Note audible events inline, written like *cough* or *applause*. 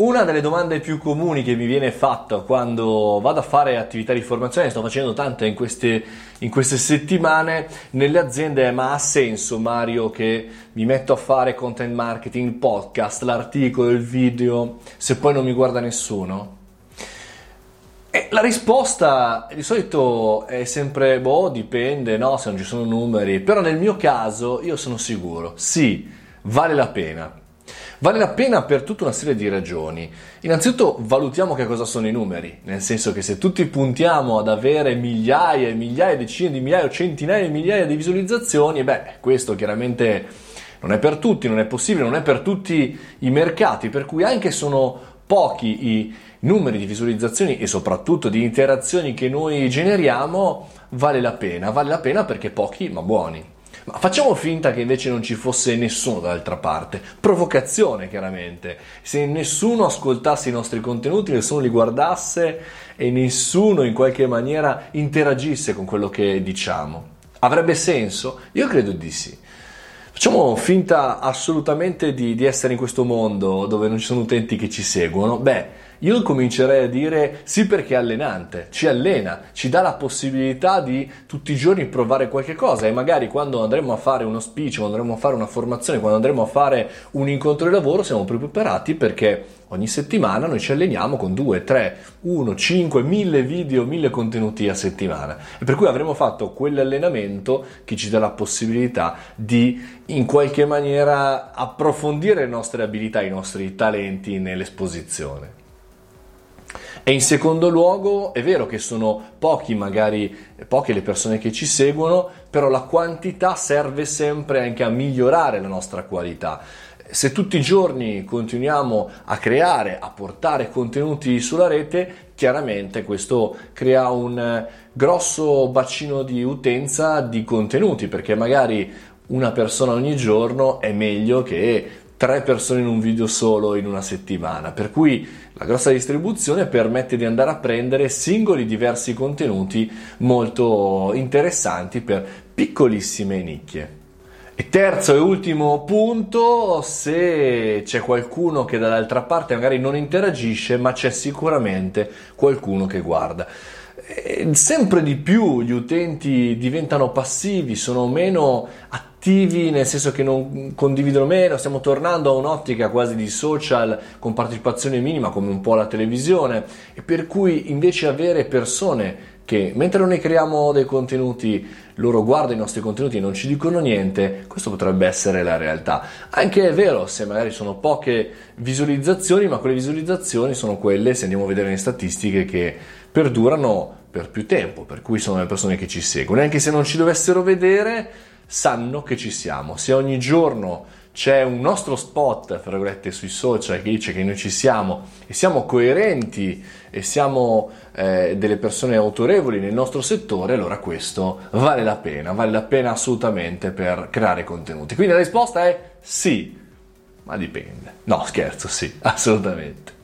Una delle domande più comuni che mi viene fatta quando vado a fare attività di formazione, sto facendo tante in queste, in queste, settimane, nelle aziende è ma ha senso Mario che mi metto a fare content marketing, podcast, l'articolo, il video, se poi non mi guarda nessuno? E la risposta di solito è sempre, boh, dipende, no, se non ci sono numeri, però nel mio caso io sono sicuro, sì, vale la pena Vale la pena per tutta una serie di ragioni. Innanzitutto valutiamo che cosa sono i numeri, nel senso che se tutti puntiamo ad avere migliaia e migliaia, decine di migliaia o centinaia di migliaia di visualizzazioni, beh, questo chiaramente non è per tutti, non è possibile, non è per tutti i mercati, per cui anche sono pochi i numeri di visualizzazioni e soprattutto di interazioni che noi generiamo, vale la pena, vale la pena perché pochi ma buoni. Ma facciamo finta che invece non ci fosse nessuno dall'altra parte. Provocazione, chiaramente. Se nessuno ascoltasse i nostri contenuti, nessuno li guardasse e nessuno in qualche maniera interagisse con quello che diciamo. Avrebbe senso? Io credo di sì. Facciamo finta assolutamente di, di essere in questo mondo dove non ci sono utenti che ci seguono. Beh, io comincerei a dire sì perché è allenante, ci allena, ci dà la possibilità di tutti i giorni provare qualche cosa e magari quando andremo a fare uno speech, quando andremo a fare una formazione, quando andremo a fare un incontro di lavoro siamo preparati perché ogni settimana noi ci alleniamo con 2, 3, 1, 5, 1000 video, 1000 contenuti a settimana e per cui avremo fatto quell'allenamento che ci dà la possibilità di in qualche maniera approfondire le nostre abilità, i nostri talenti nell'esposizione. E in secondo luogo è vero che sono pochi, magari poche le persone che ci seguono, però la quantità serve sempre anche a migliorare la nostra qualità. Se tutti i giorni continuiamo a creare, a portare contenuti sulla rete, chiaramente questo crea un grosso bacino di utenza di contenuti, perché magari una persona ogni giorno è meglio che tre persone in un video solo in una settimana, per cui la grossa distribuzione permette di andare a prendere singoli diversi contenuti molto interessanti per piccolissime nicchie. E terzo e ultimo punto, se c'è qualcuno che dall'altra parte magari non interagisce, ma c'è sicuramente qualcuno che guarda. E sempre di più gli utenti diventano passivi, sono meno attivi, nel senso che non condividono meno, stiamo tornando a un'ottica quasi di social con partecipazione minima come un po' la televisione e per cui invece avere persone che mentre noi creiamo dei contenuti loro guardano i nostri contenuti e non ci dicono niente, questo potrebbe essere la realtà. Anche è vero se magari sono poche visualizzazioni, ma quelle visualizzazioni sono quelle, se andiamo a vedere le statistiche, che perdurano per più tempo, per cui sono le persone che ci seguono. E anche se non ci dovessero vedere, sanno che ci siamo. Se ogni giorno c'è un nostro spot, fra virgolette, sui social che dice che noi ci siamo e siamo coerenti e siamo eh, delle persone autorevoli nel nostro settore, allora questo vale la pena, vale la pena assolutamente per creare contenuti. Quindi la risposta è sì, ma dipende. No, scherzo, sì, *laughs* assolutamente.